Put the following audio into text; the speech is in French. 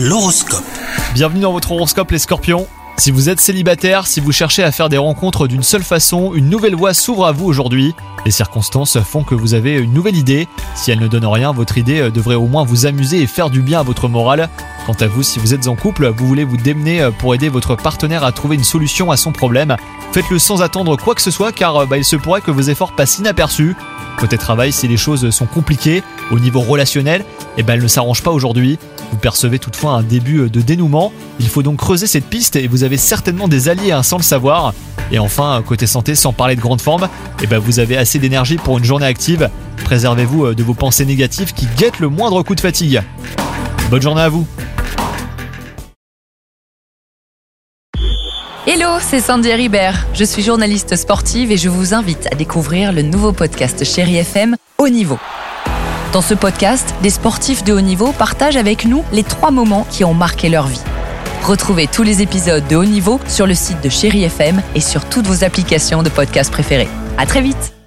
L'horoscope. Bienvenue dans votre horoscope les scorpions. Si vous êtes célibataire, si vous cherchez à faire des rencontres d'une seule façon, une nouvelle voie s'ouvre à vous aujourd'hui. Les circonstances font que vous avez une nouvelle idée. Si elle ne donne rien, votre idée euh, devrait au moins vous amuser et faire du bien à votre morale. Quant à vous, si vous êtes en couple, vous voulez vous démener euh, pour aider votre partenaire à trouver une solution à son problème. Faites-le sans attendre quoi que ce soit car euh, bah, il se pourrait que vos efforts passent inaperçus. Côté travail, si les choses sont compliquées au niveau relationnel, eh ben elles ne s'arrangent pas aujourd'hui. Vous percevez toutefois un début de dénouement. Il faut donc creuser cette piste et vous avez certainement des alliés hein, sans le savoir. Et enfin, côté santé, sans parler de grande forme, eh ben vous avez assez d'énergie pour une journée active. Préservez-vous euh, de vos pensées négatives qui guettent le moindre coup de fatigue. Bonne journée à vous Hello, c'est Sandy Ribert. Je suis journaliste sportive et je vous invite à découvrir le nouveau podcast Chéri FM Haut Niveau. Dans ce podcast, des sportifs de haut niveau partagent avec nous les trois moments qui ont marqué leur vie. Retrouvez tous les épisodes de Haut Niveau sur le site de Chéri FM et sur toutes vos applications de podcast préférées. À très vite!